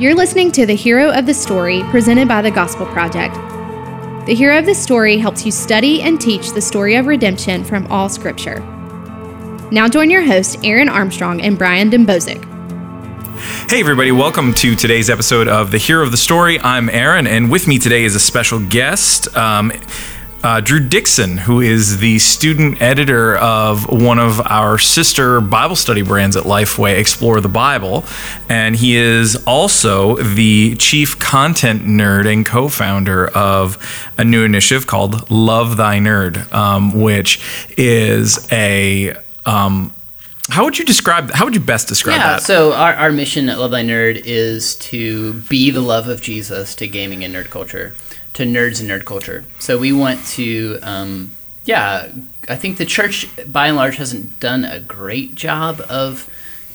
You're listening to the Hero of the Story presented by the Gospel Project. The Hero of the Story helps you study and teach the story of redemption from all Scripture. Now join your hosts, Aaron Armstrong and Brian Dembowczyk. Hey, everybody, welcome to today's episode of The Hero of the Story. I'm Aaron, and with me today is a special guest. Um, uh, Drew Dixon, who is the student editor of one of our sister Bible study brands at Lifeway, Explore the Bible. And he is also the chief content nerd and co founder of a new initiative called Love Thy Nerd, um, which is a. Um, how would you describe? How would you best describe yeah, that? so our, our mission at Love Thy Nerd is to be the love of Jesus to gaming and nerd culture to nerds and nerd culture. So we want to, um, yeah, I think the church by and large hasn't done a great job of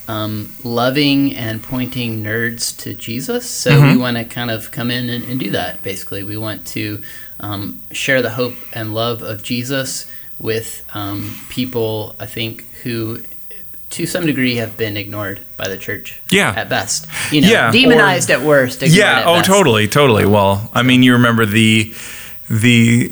um, loving and pointing nerds to Jesus. So Mm-hmm. we want to kind of come in and, and do that. Basically, we want to um, share the hope and love of Jesus with um, people. I think who. To some degree, have been ignored by the church. Yeah. At best, you know, Yeah, or- demonized at worst. ignored yeah at oh best. totally totally well i mean you remember the the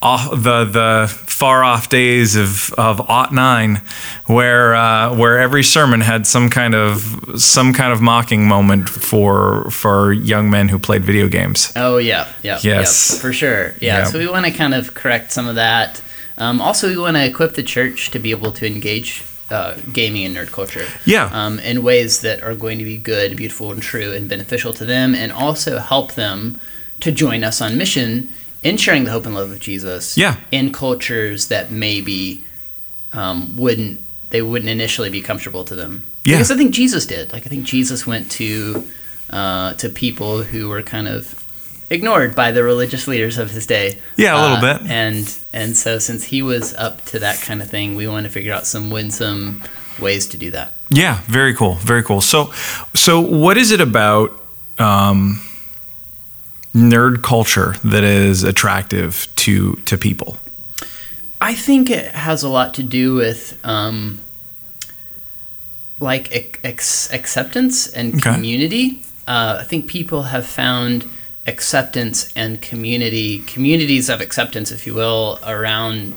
uh, the the far off days of of aught nine where uh, where every sermon had some kind of some kind of mocking moment for for young men who played video games Oh yeah, yeah, Yes. yeah, for sure. Yeah, Yeah. so we want to kind of correct some of that. Um, also, we want to equip the church to be able to engage uh, gaming and nerd culture. Yeah. Um, in ways that are going to be good, beautiful, and true, and beneficial to them, and also help them to join us on mission in sharing the hope and love of Jesus. Yeah. In cultures that maybe um, wouldn't they wouldn't initially be comfortable to them. Yeah. Because I think Jesus did. Like I think Jesus went to uh, to people who were kind of ignored by the religious leaders of his day. Yeah, a little Uh, bit. And and so since he was up to that kind of thing, we want to figure out some winsome ways to do that. yeah very cool very cool so so what is it about um, nerd culture that is attractive to to people I think it has a lot to do with um, like ex- acceptance and Okay. community. Uh, I think people have found acceptance and community, communities of acceptance, if you will, around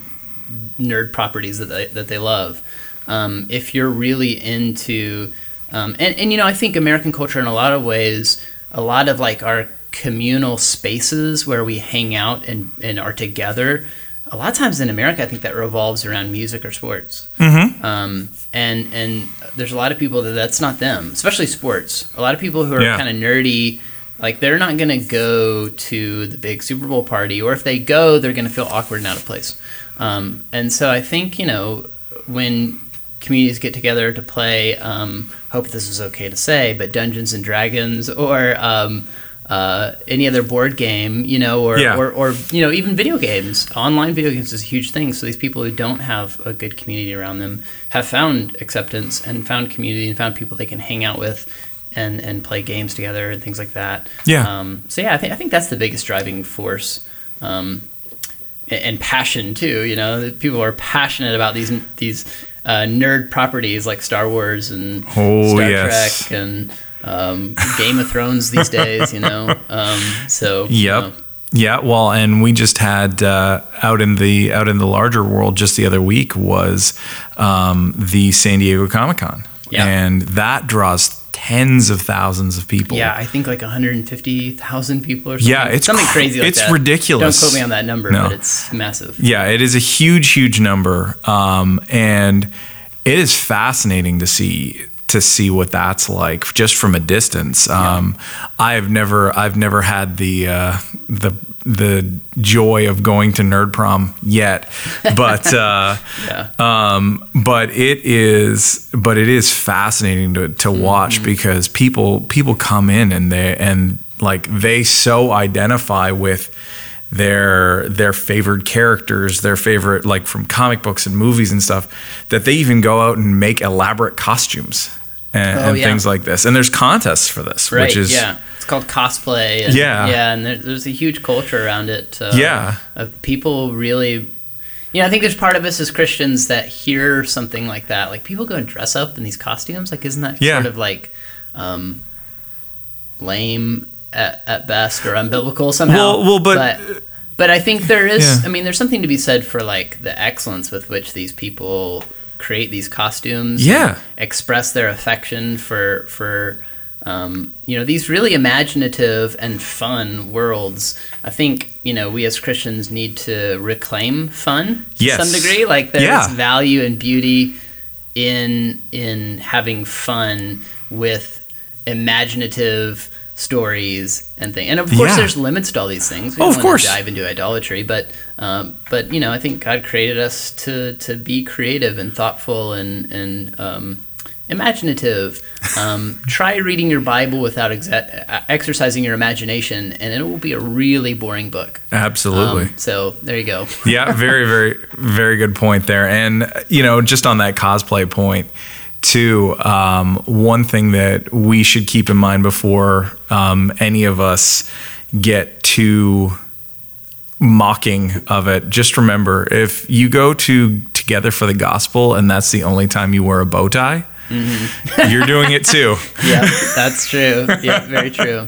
nerd properties that they, that they love. Um, if you're really into, um, and, and you know, I think American culture in a lot of ways, a lot of like our communal spaces where we hang out and, and are together, a lot of times in America, I think that revolves around music or sports. mm-hmm. Um, and and there's a lot of people that that's not them, especially sports. A lot of people who are Yeah. kind of nerdy, like they're not going to go to the big Super Bowl party, or if they go, they're going to feel awkward and out of place. Um, and so I think you know when communities get together to play, um, hope this is okay to say, but Dungeons and Dragons or um, uh, any other board game, you know, or, Yeah. or, or you know, even video games. Online video games is a huge thing. So these people who don't have a good community around them have found acceptance and found community and found people they can hang out with and and play games together and things like that. Yeah. Um, so yeah, I think I think that's the biggest driving force. Um, a- and passion too. You know, people are passionate about these these uh, nerd properties like Star Wars and Oh, Star yes. Trek and um, Game of Thrones these days. You know, um, so you Yep. know, Yeah, well, and we just had uh, out in the out in the larger world just the other week was um, the San Diego Comic Con, Yeah. and that draws tens of thousands of people. yeah, I think like 150,000 people or something. Yeah, it's something cr- crazy. Like it's that. ridiculous. Don't quote me on that number, No. but it's massive. Yeah, it is a huge, huge number, um, and it is fascinating to see to see what that's like just from a distance. Um, I've never, I've never had the uh, the the joy of going to Nerd Prom yet, but uh, Yeah. um, but it is, but it is fascinating to, to watch because people people come in and they and like they so identify with their their favored characters, their favorite like from comic books and movies and stuff, that they even go out and make elaborate costumes and, Oh, and yeah. things like this. And there's contests for this, Right. which is yeah. It's called cosplay. And, Yeah. Yeah, and there, there's a huge culture around it. Uh, Yeah. Of people really. You know, I think there's part of us as Christians that hear something like that. Like people go and dress up in these costumes. Like, isn't that Yeah. sort of like, um, lame at, at best or unbiblical somehow. Well- well, but- but but I think there is. Yeah. I mean, there's something to be said for like the excellence with which these people create these costumes. Yeah. express their affection for for. Um, you know these really imaginative and fun worlds. I think you know we as Christians need to reclaim fun to Yes. some degree. Like there's Yeah. value and beauty in in having fun with imaginative stories and things. And of course, Yeah. there's limits to all these things. We Oh, don't of course. dive into idolatry, but um, but you know, I think God created us to to be creative and thoughtful and and um, imaginative. Um, try reading your Bible without exa- uh, exercising your imagination, and it will be a really boring book. Absolutely. Um, so there you go. yeah, very, very, very good point there. And you know, just on that cosplay point, too, um, one thing that we should keep in mind before um, any of us get too mocking of it, just remember if you go to Together for the Gospel and that's the only time you wear a bow tie, you're doing it too. Yeah, that's true. Yeah, very true.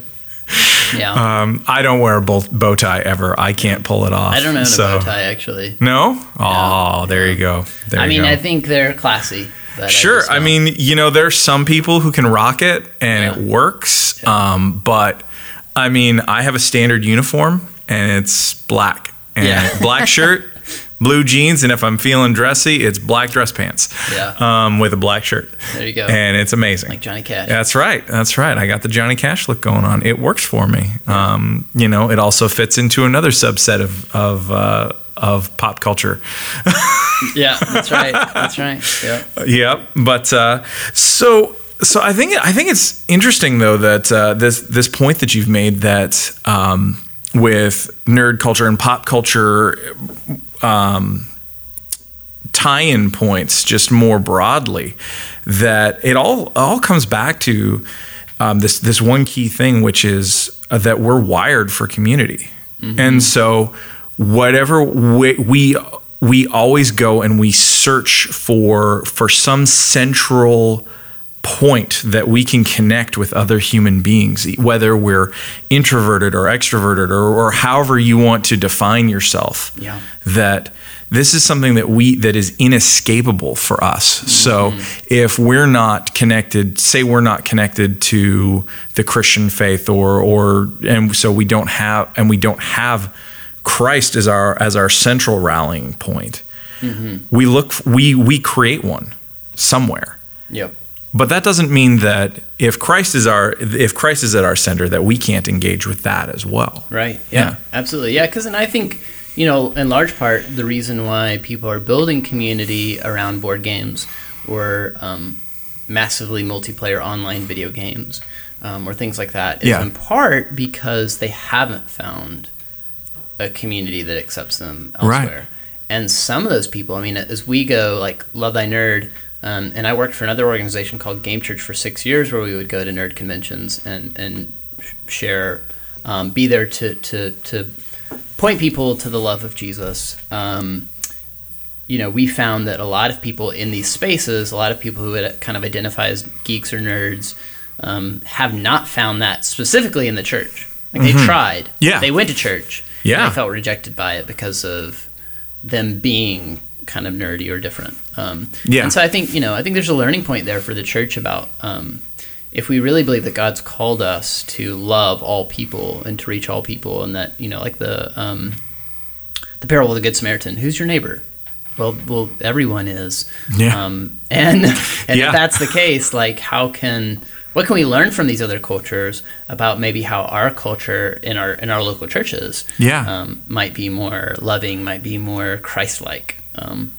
Yeah. Um, I don't wear a bow, tie ever. I can't pull it off. I don't own a so- bow tie actually. No? Oh, there you go. There I you mean, go. I think they're classy. But Sure. just I, mean, you know, there's some people who can rock it and it Yeah. works. Um, but I mean, I have a standard uniform and it's black and Yeah. black shirt, blue jeans, and if I'm feeling dressy, it's black dress pants. Yeah. Um, with a black shirt. there you go. And it's amazing. like Johnny Cash. That's right. That's right. I got the Johnny Cash look going on. It works for me. Um, you know, it also fits into another subset of of uh, of pop culture. Yeah, that's right. That's right. Yeah. Yep. But uh, so so I think I think it's interesting though that uh, this this point that you've made that um, with nerd culture and pop culture um, tie-in points just more broadly that it all all comes back to um, this this one key thing which is uh, that we're wired for community. And so whatever we, we we always go and we search for for some central point that we can connect with other human beings, whether we're introverted or extroverted or, or however you want to define yourself. Yeah. That this is something that we that is inescapable for us. So mm-hmm. if we're not connected, say we're not connected to the Christian faith or or and so we don't have and we don't have Christ as our as our central rallying point. Mm-hmm. We look we we create one somewhere. Yep. But that doesn't mean that if Christ is our if Christ is at our center that we can't engage with that as well. Right. Yeah. Yeah. Absolutely. Yeah. Because, and I think, you know, in large part, the reason why people are building community around board games or um, massively multiplayer online video games um, or things like that is Yeah. in part because they haven't found a community that accepts them elsewhere. Right. elsewhere. And some of those people, I mean, as we go, like Love Thy Nerd, um, and I worked for another organization called Game Church for six years, where we would go to nerd conventions and and share, um, be there to to to point people to the love of Jesus. Um, you know, we found that a lot of people in these spaces, a lot of people who would kind of identify as geeks or nerds, um, have not found that specifically in the church. Like they tried, Mm-hmm. Yeah. they went to church, and Yeah. they felt rejected by it because of them being kind of nerdy or different. Um, Yeah. And so I think you know I think there's a learning point there for the church about um, if we really believe that God's called us to love all people and to reach all people, and that you know like the um, the parable of the good Samaritan, who's your neighbor? Well, well, everyone is. Yeah. Um, and and Yeah. if that's the case, like how can what can we learn from these other cultures about maybe how our culture in our in our local churches Yeah. um, might be more loving, might be more Christ-like. Um,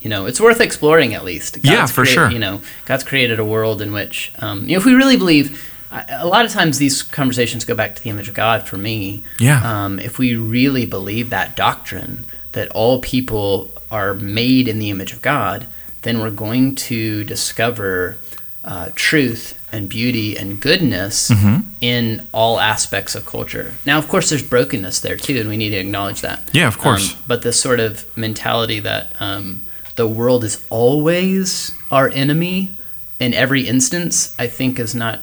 you know, it's worth exploring at least. Yeah, for create- sure. You know, God's created a world in which, um, you know, if we really believe, a lot of times these conversations go back to the image of God for me. Yeah. Um, if we really believe that doctrine that all people are made in the image of God, then we're going to discover uh, truth and beauty and goodness Mm-hmm. in all aspects of culture. Now, of course, there's brokenness there too, and we need to acknowledge that. Yeah, of course. Um, but this sort of mentality that um, the world is always our enemy in every instance, I think, is not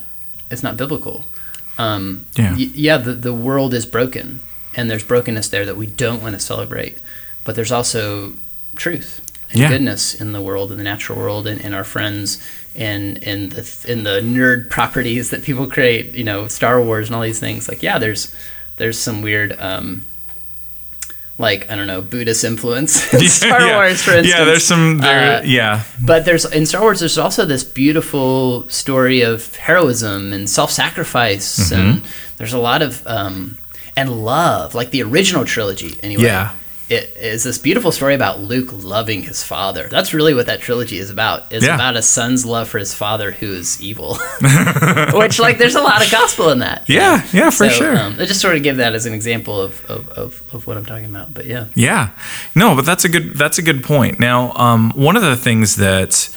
is not biblical. Um, Yeah. y- yeah. The the world is broken, and there's brokenness there that we don't want to celebrate. But there's also truth and Yeah. goodness in the world, in the natural world, and in our friends, and in the in the nerd properties that people create. You know, Star Wars and all these things. Like, yeah, there's there's some weird. Um, like I don't know Buddhist influence in Star yeah. Wars, for instance. Yeah, there's some. There, Uh, yeah, But there's in Star Wars, there's also this beautiful story of heroism and self-sacrifice, Mm-hmm. and there's a lot of um, and love, like the original trilogy. Anyway, Yeah. It is this beautiful story about Luke loving his father. That's really what that trilogy is about. It's Yeah. about a son's love for his father who is evil, which like there's a lot of gospel in that. you Yeah, know? yeah, for So, sure. Um, I just sort of give that as an example of, of, of, of what I'm talking about. But yeah, Yeah, no, but that's a good that's a good point. Now, um, one of the things that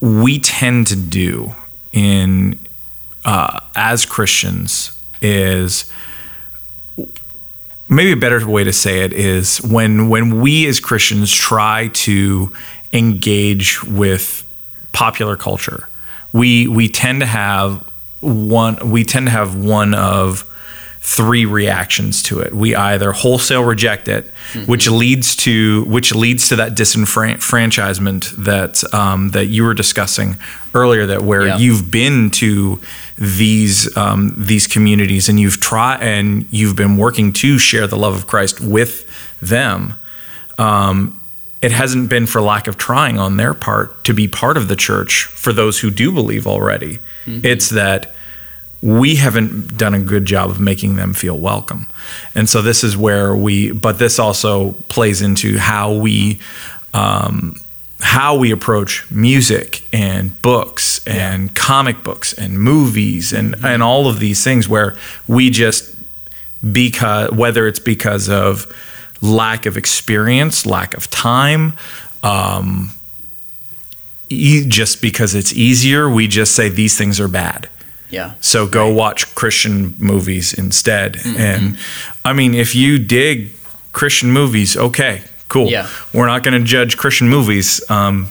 we tend to do in uh, as Christians is maybe a better way to say it is when when we as Christians try to engage with popular culture, we we tend to have one we tend to have one of three reactions to it. We either wholesale reject it, which leads to which leads to that disenfranchisement that um, that you were discussing earlier. That where Yeah. you've been to these um, these communities and you've tried and you've been working to share the love of Christ with them. Um, it hasn't been for lack of trying on their part to be part of the church for those who do believe already. It's that we haven't done a good job of making them feel welcome. And so this is where we, but this also plays into how we, um, how we approach music and books and comic books and movies and, and all of these things where we just, because whether it's because of lack of experience, lack of time, um, e- just because it's easier, we just say these things are bad. Yeah, So go watch Christian movies instead. Mm-hmm. And I mean, if you dig Christian movies, okay, cool. Yeah. We're not going to judge Christian movies. Um,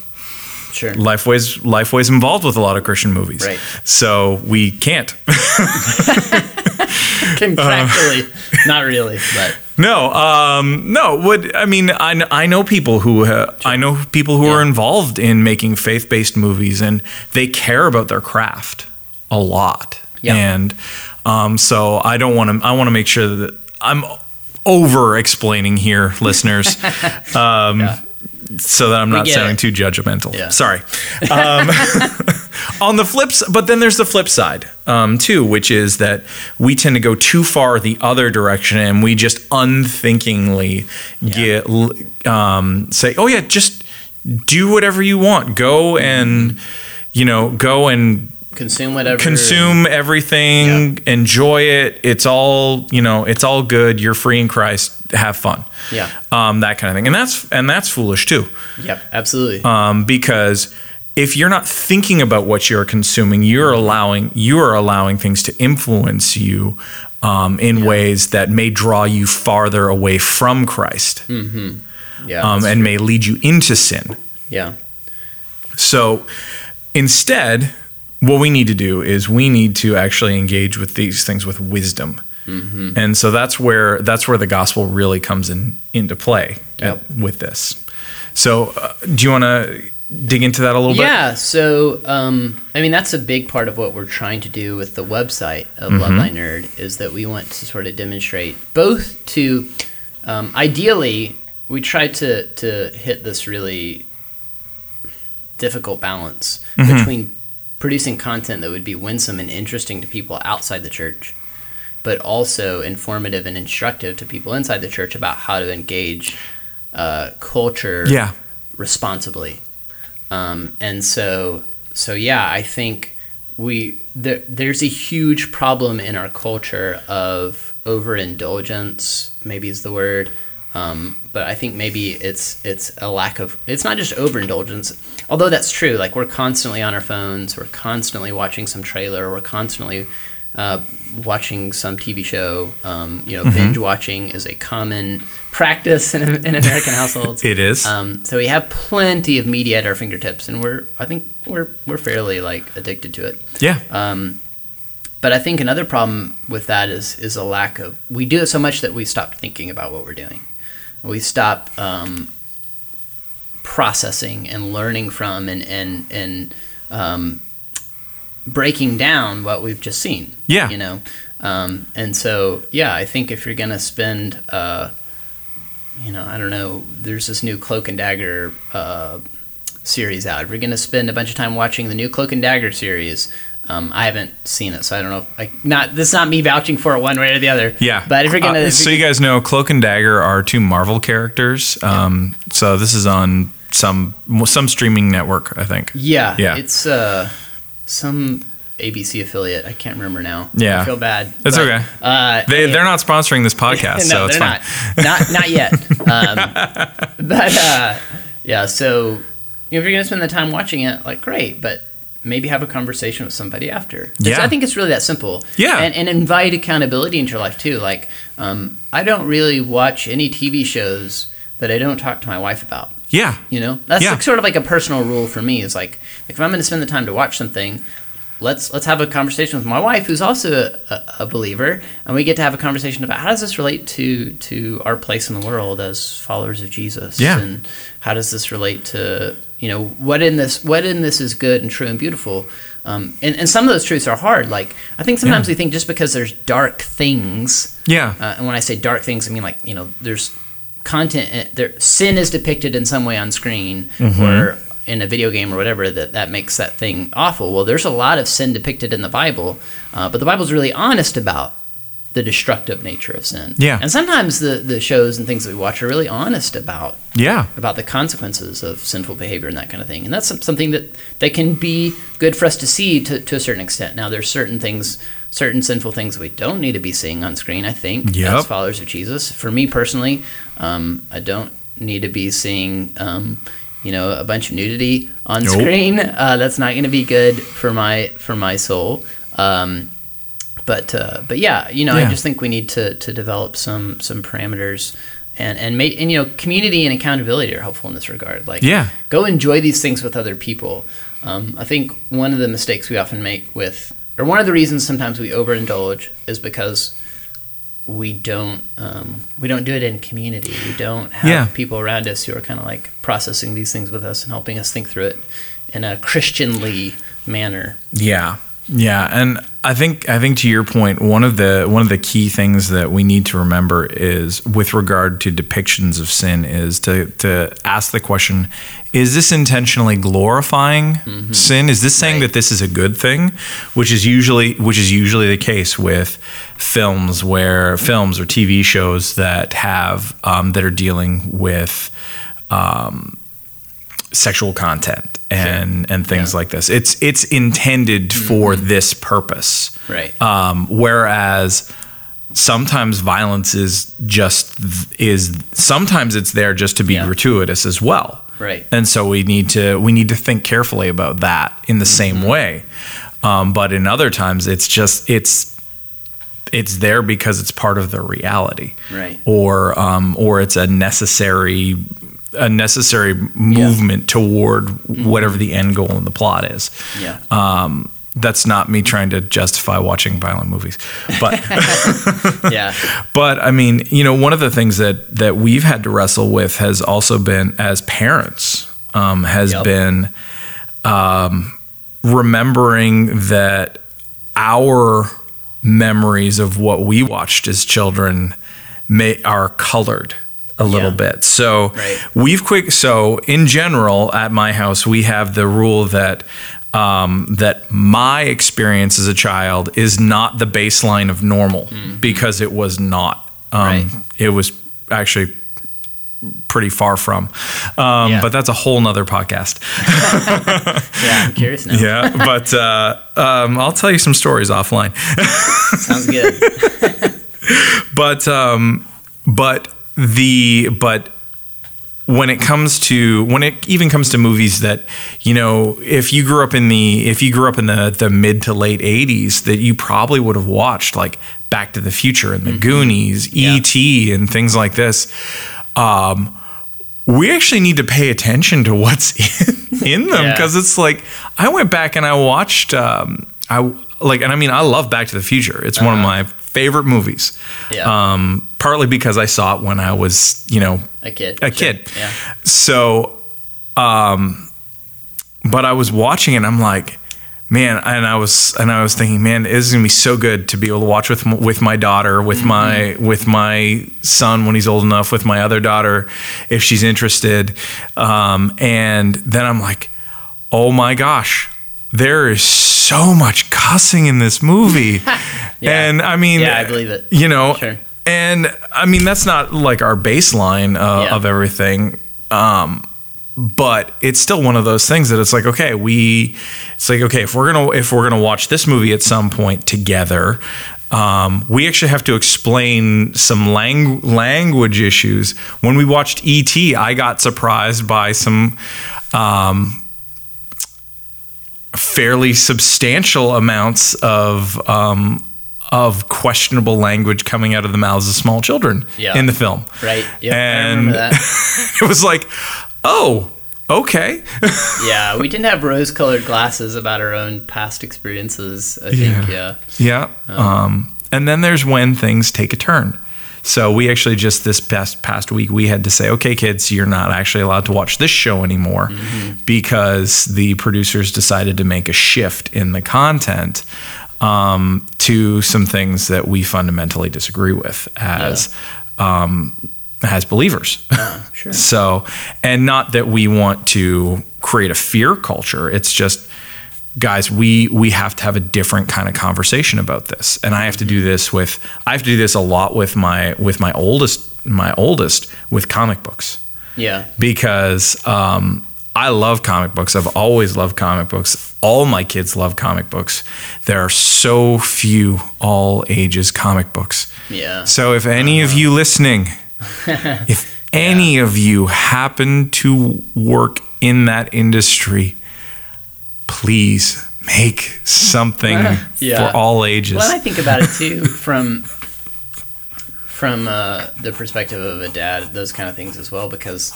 sure. Lifeway's Lifeway's involved with a lot of Christian movies, Right. So we can't. Contractually, not really, but No, um, no. Would I mean? I, I know people who uh, I know people who are involved in making faith based movies, and they care about their craft a lot. Yeah. And um, so I don't want to. I want to make sure that I'm over explaining here, listeners. Um, Yeah. So that I'm not sounding it. too judgmental. Yeah. Sorry. Um, on the flips, but then there's the flip side um, too, which is that we tend to go too far the other direction, and we just unthinkingly get um, say, "Oh yeah, just do whatever you want. Go and you know, go and consume whatever. consume everything, enjoy it. It's all you know. It's all good. You're free in Christ. Have fun. Yeah. um, that kind of thing, and that's and that's foolish too Yep, absolutely. um, because if you're not thinking about what you're consuming, you're allowing you are allowing things to influence you um, in ways that may draw you farther away from Christ Hmm. yeah, um, and may lead you into sin. yeah, So instead, what we need to do is we need to actually engage with these things with wisdom. Mm-hmm. And so that's where that's where the gospel really comes in into play at- with this. So, uh, do you want to dig into that a little bit? yeah. So, um, I mean, that's a big part of what we're trying to do with the website of Mm-hmm. Love My Nerd is that we want to sort of demonstrate both to, um, ideally, we try to to hit this really difficult balance Mm-hmm. between producing content that would be winsome and interesting to people outside the church, but also informative and instructive to people inside the church about how to engage uh, culture Yeah. responsibly. Um, and so, so yeah, I think we there, there's a huge problem in our culture of overindulgence. Maybe is the word, um, but I think maybe it's it's a lack of. It's not just overindulgence, although that's true. Like we're constantly on our phones, we're constantly watching some trailer, we're constantly uh, watching some TV show. Um, you know, binge watching is a common practice in, in American households. It is. Um, so we have plenty of media at our fingertips, and we're I think we're we're fairly like addicted to it. yeah. Um, but I think another problem with that is is a lack of. We do it so much that we stop thinking about what we're doing. We stop um, processing and learning from and and and um, breaking down what we've just seen. Yeah. you know. Um, and so, yeah, I think if you're gonna spend, uh, you know, I don't know, there's this new Cloak and Dagger uh, series out. If you're gonna spend a bunch of time watching the new Cloak and Dagger series, um, I haven't seen it, so I don't know. Like, not this is not me vouching for it one way or the other. Yeah, but if you're gonna, Uh, if so you guys know, Cloak and Dagger are two Marvel characters. Um, So this is on some some streaming network, I think. yeah, Yeah. it's uh, some ABC affiliate. I can't remember now. Yeah. I feel bad. It's But, okay. Uh, They they're not sponsoring this podcast, no, so it's fine. not. Not not yet. Um, but uh, yeah, so if you're gonna spend the time watching it, like great, but maybe have a conversation with somebody after. Yeah. I think it's really that simple. Yeah. and, and invite accountability into your life too. Like um, I don't really watch any TV shows that I don't talk to my wife about. Yeah, You know, that's Yeah. like sort of like a personal rule for me. Is like if I'm going to spend the time to watch something, let's let's have a conversation with my wife, who's also a, a, a believer, and we get to have a conversation about how does this relate to to our place in the world as followers of Jesus, Yeah. and how does this relate to you know what in this what in this is good and true and beautiful. Um, and, and some of those truths are hard. Like I think sometimes Yeah. we think just because there's dark things, yeah, uh, and when I say dark things, I mean like you know, there's content. uh, There, sin is depicted in some way on screen Mm-hmm. or in a video game or whatever that that makes that thing awful. Well, there's a lot of sin depicted in the Bible, uh, but the Bible's really honest about the destructive nature of sin. Yeah. and sometimes the the shows and things that we watch are really honest about yeah, about the consequences of sinful behavior and that kind of thing. And that's something that, that can be good for us to see to, to a certain extent. Now, there's certain things, certain sinful things we don't need to be seeing on screen, I think, Yep. as followers of Jesus. For me personally, um, I don't need to be seeing, um, you know, a bunch of nudity on Nope. screen. Uh, that's not going to be good for my, for my soul. Um, but uh, but yeah, you know, Yeah. I just think we need to, to develop some some parameters and and make and you know, community and accountability are helpful in this regard. Like, Yeah. go enjoy these things with other people. Um, I think one of the mistakes we often make with, or one of the reasons sometimes we overindulge is because we don't um, we don't do it in community. We don't have Yeah. people around us who are kind of like processing these things with us and helping us think through it in a Christianly manner. Yeah. Yeah, and I think I think to your point, one of the one of the key things that we need to remember is with regard to depictions of sin is to to ask the question, is this intentionally glorifying sin? Is this saying Right. that this is a good thing? Which is usually which is usually the case with films where films or TV shows that have um, that are dealing with um, sexual content and and things Yeah. like this. It's it's intended for this purpose. Right. Um, whereas sometimes violence is just is sometimes it's there just to be Yeah. gratuitous as well. Right. And so we need to we need to think carefully about that in the same way. Um, but in other times it's just it's it's there because it's part of the reality Right. or um, or it's a necessary a necessary movement toward whatever the end goal in the plot is. Yeah. Um, that's not me trying to justify watching violent movies, but yeah. but I mean, you know, one of the things that that we've had to wrestle with has also been as parents um, has Yep. been um, remembering that our memories of what we watched as children may are colored a little Yeah. bit. So Right. we've quick. So in general, at my house, we have the rule that. Um, that my experience as a child is not the baseline of normal because it was not. Um, Right. It was actually pretty far from. Um, Yeah. But that's a whole nother podcast. Yeah. I'm curious now. yeah. But uh, um, I'll tell you some stories offline. Sounds good. but um, but the but when it comes to when it even comes to movies that you know if you grew up in the if you grew up in the the mid to late 80s that you probably would have watched like back to the future and the goonies Mm-hmm. Yeah. et and things like this um we actually need to pay attention to what's in, in them Yeah. because it's like I went back and I watched um, I like, and I mean, I love Back to the Future. It's one of my favorite movies. Yeah. Um, partly because I saw it when I was, you know, a kid. a Sure. kid. Yeah. So, um, but I was watching it. and I'm like, man, and I was and I was thinking, man, this is gonna be so good to be able to watch with with my daughter, with my with my son when he's old enough, with my other daughter if she's interested. Um, and then I'm like, oh my gosh, there is so much cussing in this movie, and I mean, Yeah, I believe it. You know, Sure. and I mean that's not like our baseline uh, Yeah. of everything. Um, but it's still one of those things that it's like okay we it's like okay if we're gonna if we're gonna watch this movie at some point together um, we actually have to explain some lang- language issues when we watched et i got surprised by some um, fairly substantial amounts of um, of questionable language coming out of the mouths of small children Yeah. in the film Right. Yep. I and remember that. it was like, oh, okay. yeah, we didn't have rose-colored glasses about our own past experiences. I think. Yeah. yeah. Um, and then there's when things take a turn. So we actually just this past past week we had to say, okay, kids, you're not actually allowed to watch this show anymore because the producers decided to make a shift in the content um, to some things that we fundamentally disagree with as um, as believers. Sure. So, and not that we want to create a fear culture. It's just, guys, we we have to have a different kind of conversation about this. And I have to do this with I have to do this a lot with my with my oldest my oldest with comic books Yeah. because um, I love comic books. I've always loved comic books. All my kids love comic books. There are so few all ages comic books. Yeah. So if any of you listening, if any of you happen to work in that industry, please make something Yeah. for all ages. Well, I think about it too from from uh, the perspective of a dad, those kind of things as well, because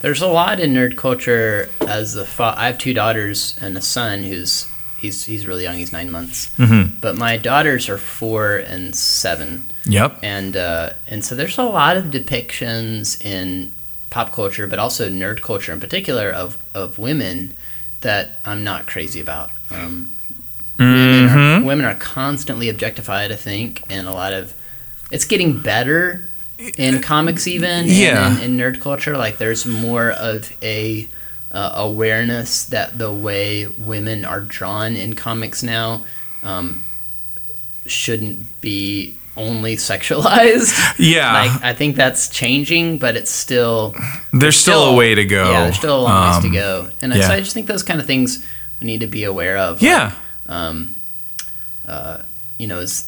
there's a lot in nerd culture. As the fa- I have two daughters and a son who's he's he's really young. He's nine months, Mhm. but my daughters are four and seven, Yep. and uh, and so there's a lot of depictions in pop culture, but also nerd culture in particular of of women that I'm not crazy about. Um, women, are, Mhm. women are constantly objectified, I think, and a lot of it's getting better in comics even Yeah. and in, in nerd culture. Like there's more of a uh, awareness that the way women are drawn in comics now um, shouldn't be only sexualized. Yeah. Like I think that's changing, but it's still there's still, a way to go. Yeah, there's still a long ways Um, to go, and I- yeah. so I just think those kind of things we need to be aware of. Yeah. um, uh, you know, is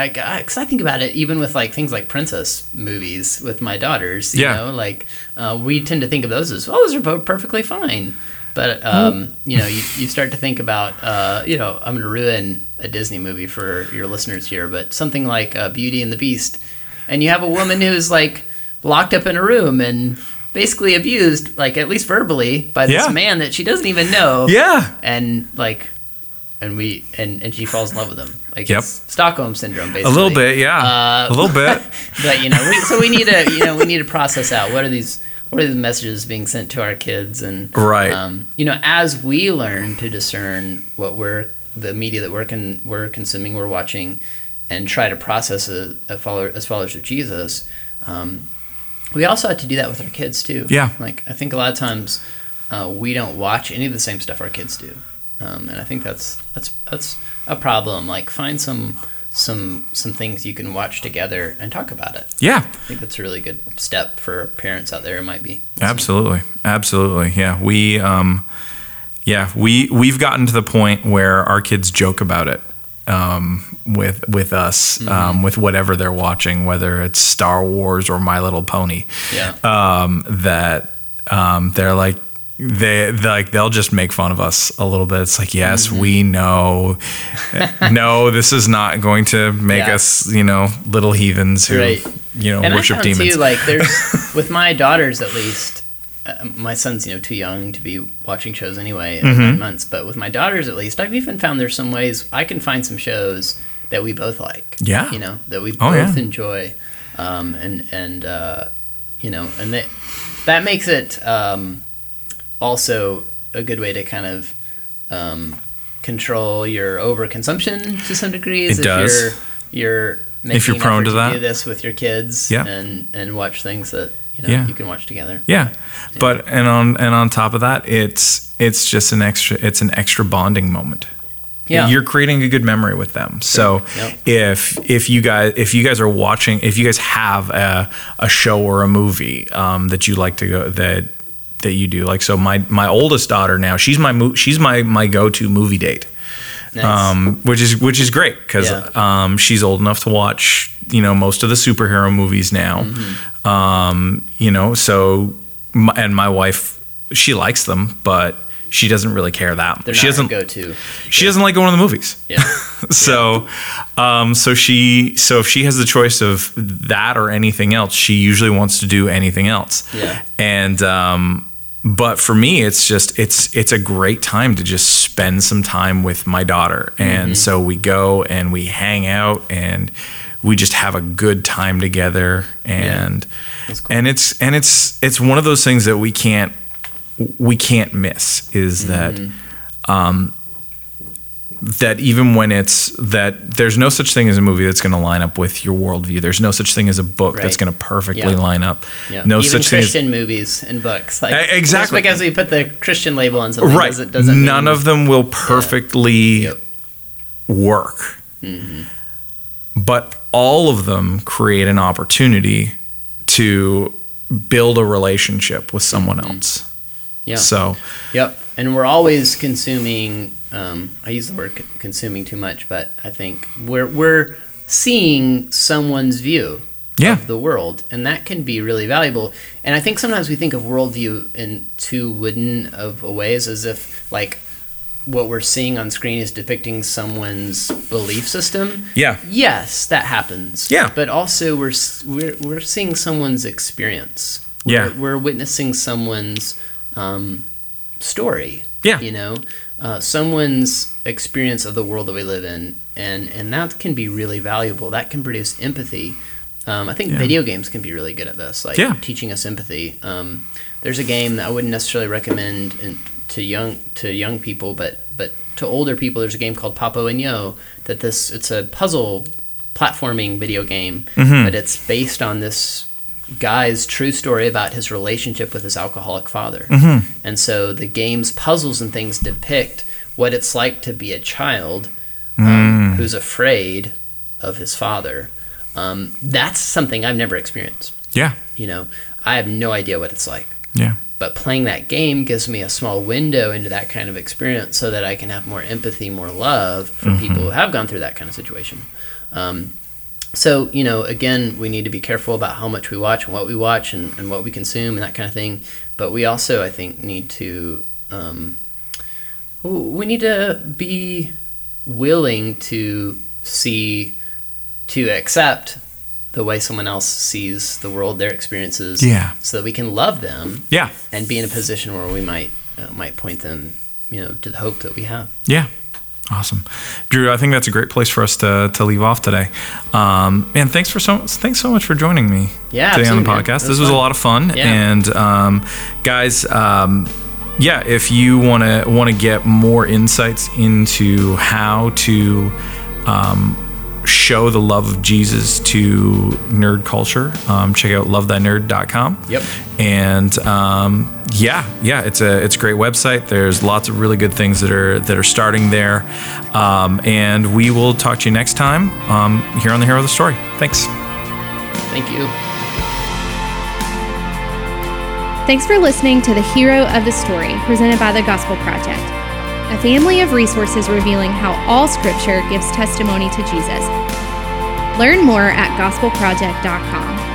I, because I think about it even with like things like princess movies with my daughters. You Yeah. know, like uh, we tend to think of those as oh, those are perfectly fine. But um, you know, you, you start to think about uh, you know, I'm going to ruin a Disney movie for your listeners here, but something like uh, Beauty and the Beast, and you have a woman who's like locked up in a room and basically abused, like at least verbally, by this Yeah. man that she doesn't even know Yeah. and like and we and and she falls in love with him like Yep. it's stockholm syndrome basically. A little bit, yeah. Uh, a little bit. but you know we, so we need to you know we need to process out what are these what are the messages being sent to our kids and Right. um, you know as we learn to discern what we're the media that we're con- we're consuming we're watching and try to process it a follower, as followers of jesus um, we also have to do that with our kids too Yeah. like i think a lot of times uh, we don't watch any of the same stuff our kids do um, and i think that's that's that's a problem like find some some some things you can watch together and talk about it Yeah. I think that's a really good step for parents out there. It might be. Absolutely, absolutely. Yeah, we, um, yeah, we we've gotten to the point where our kids joke about it um, with with us, Mm-hmm. um, with whatever they're watching, whether it's Star Wars or My Little Pony. Yeah. Um, that um, they're like. They like they'll just make fun of us a little bit. It's like yes, Mm-hmm. we know, no, this is not going to make Yeah. us you know little heathens who Right. you know and worship I found demons. too, like there's with my daughters at least, uh, my son's you know too young to be watching shows anyway at Mm-hmm. nine months. But with my daughters, at least, I've even found there's some ways I can find some shows that we both like. Yeah. you know that we Oh, both yeah. enjoy, um, and and uh, you know, and that that makes it um, also a good way to kind of um, control your overconsumption to some degree. It if does. You're, you're making If you're prone to that. do this with your kids, Yeah. and and watch things that you know Yeah. you can watch together. Yeah, but and on and on top of that, it's it's just an extra it's an extra bonding moment. Yeah. you're creating a good memory with them. So Yep. if if you guys if you guys are watching if you guys have a, a show or a movie um, that you like to go that that you do like so my my oldest daughter now she's my mo- she's my my go to movie date Nice. um, which is which is great because Yeah. um, she's old enough to watch you know most of the superhero movies now. Mm-hmm. Um, you know, so my, and my wife she likes them, but she doesn't really care that. They're she doesn't go to. she doesn't like going to the movies. Yeah. so um, so she so if she has the choice of that or anything else, she usually wants to do anything else. Yeah. And um, but for me, it's just it's it's a great time to just spend some time with my daughter, and so we go and we hang out and we just have a good time together, and That's cool. and it's and it's it's one of those things that we can't we can't miss is that um, that even when it's that there's no such thing as a movie that's going to line up with your worldview. There's no such thing as a book that's going to perfectly Yeah. line up. Yeah. No Even such thing as Christian movies and books. Like exactly. Because we put the Christian label on something right. doesn't, doesn't None mean, of them will perfectly Yep. work, Mm-hmm. but all of them create an opportunity to build a relationship with someone else. Mm-hmm. Yeah. So Yep. And we're always consuming. Um, I use the word consuming too much, but I think we're we're seeing someone's view Yeah. of the world, and that can be really valuable. And I think sometimes we think of worldview in too wooden of a ways, as if like what we're seeing on screen is depicting someone's belief system. yeah, Yes, that happens. Yeah. But also we're we're we're seeing someone's experience. Yeah. We're, we're witnessing someone's um, story. Yeah. You know, uh, someone's experience of the world that we live in, and and that can be really valuable. That can produce empathy. Um, I think Yeah. video games can be really good at this, like Yeah. teaching us empathy. Um, there's a game that I wouldn't necessarily recommend in, to young to young people, but but to older people, there's a game called Papo and Yo. That this it's a puzzle platforming video game, Mhm. but it's based on this guy's true story about his relationship with his alcoholic father. Mhm. And so the game's puzzles and things depict what it's like to be a child Mm. um, who's afraid of his father. Um, that's something I've never experienced. yeah, You know, I have no idea what it's like. yeah, But playing that game gives me a small window into that kind of experience so that I can have more empathy, more love for Mm-hmm. people who have gone through that kind of situation. Um, so, you know, again, we need to be careful about how much we watch and what we watch and, and what we consume and that kind of thing. But we also, I think, need to um, we need to be willing to see to accept the way someone else sees the world, their experiences, Yeah. so that we can love them yeah, and be in a position where we might uh, might point them, you know, to the hope that we have. yeah. Awesome, Drew. I think that's a great place for us to, to leave off today. Um, and thanks for so thanks so much for joining me Yeah, today on the podcast. This was was a lot of fun. Yeah. And um, guys, um, yeah, if you want to want to get more insights into how to um, show the love of Jesus to nerd culture, um, check out lovethynerd.com. Yep. And um, yeah, yeah, it's a it's a great website. There's lots of really good things that are that are starting there. Um, and we will talk to you next time um, here on the Hero of the Story. Thanks. Thank you. Thanks for listening to the Hero of the Story presented by the Gospel Project, a family of resources revealing how all Scripture gives testimony to Jesus. Learn more at gospelproject.com.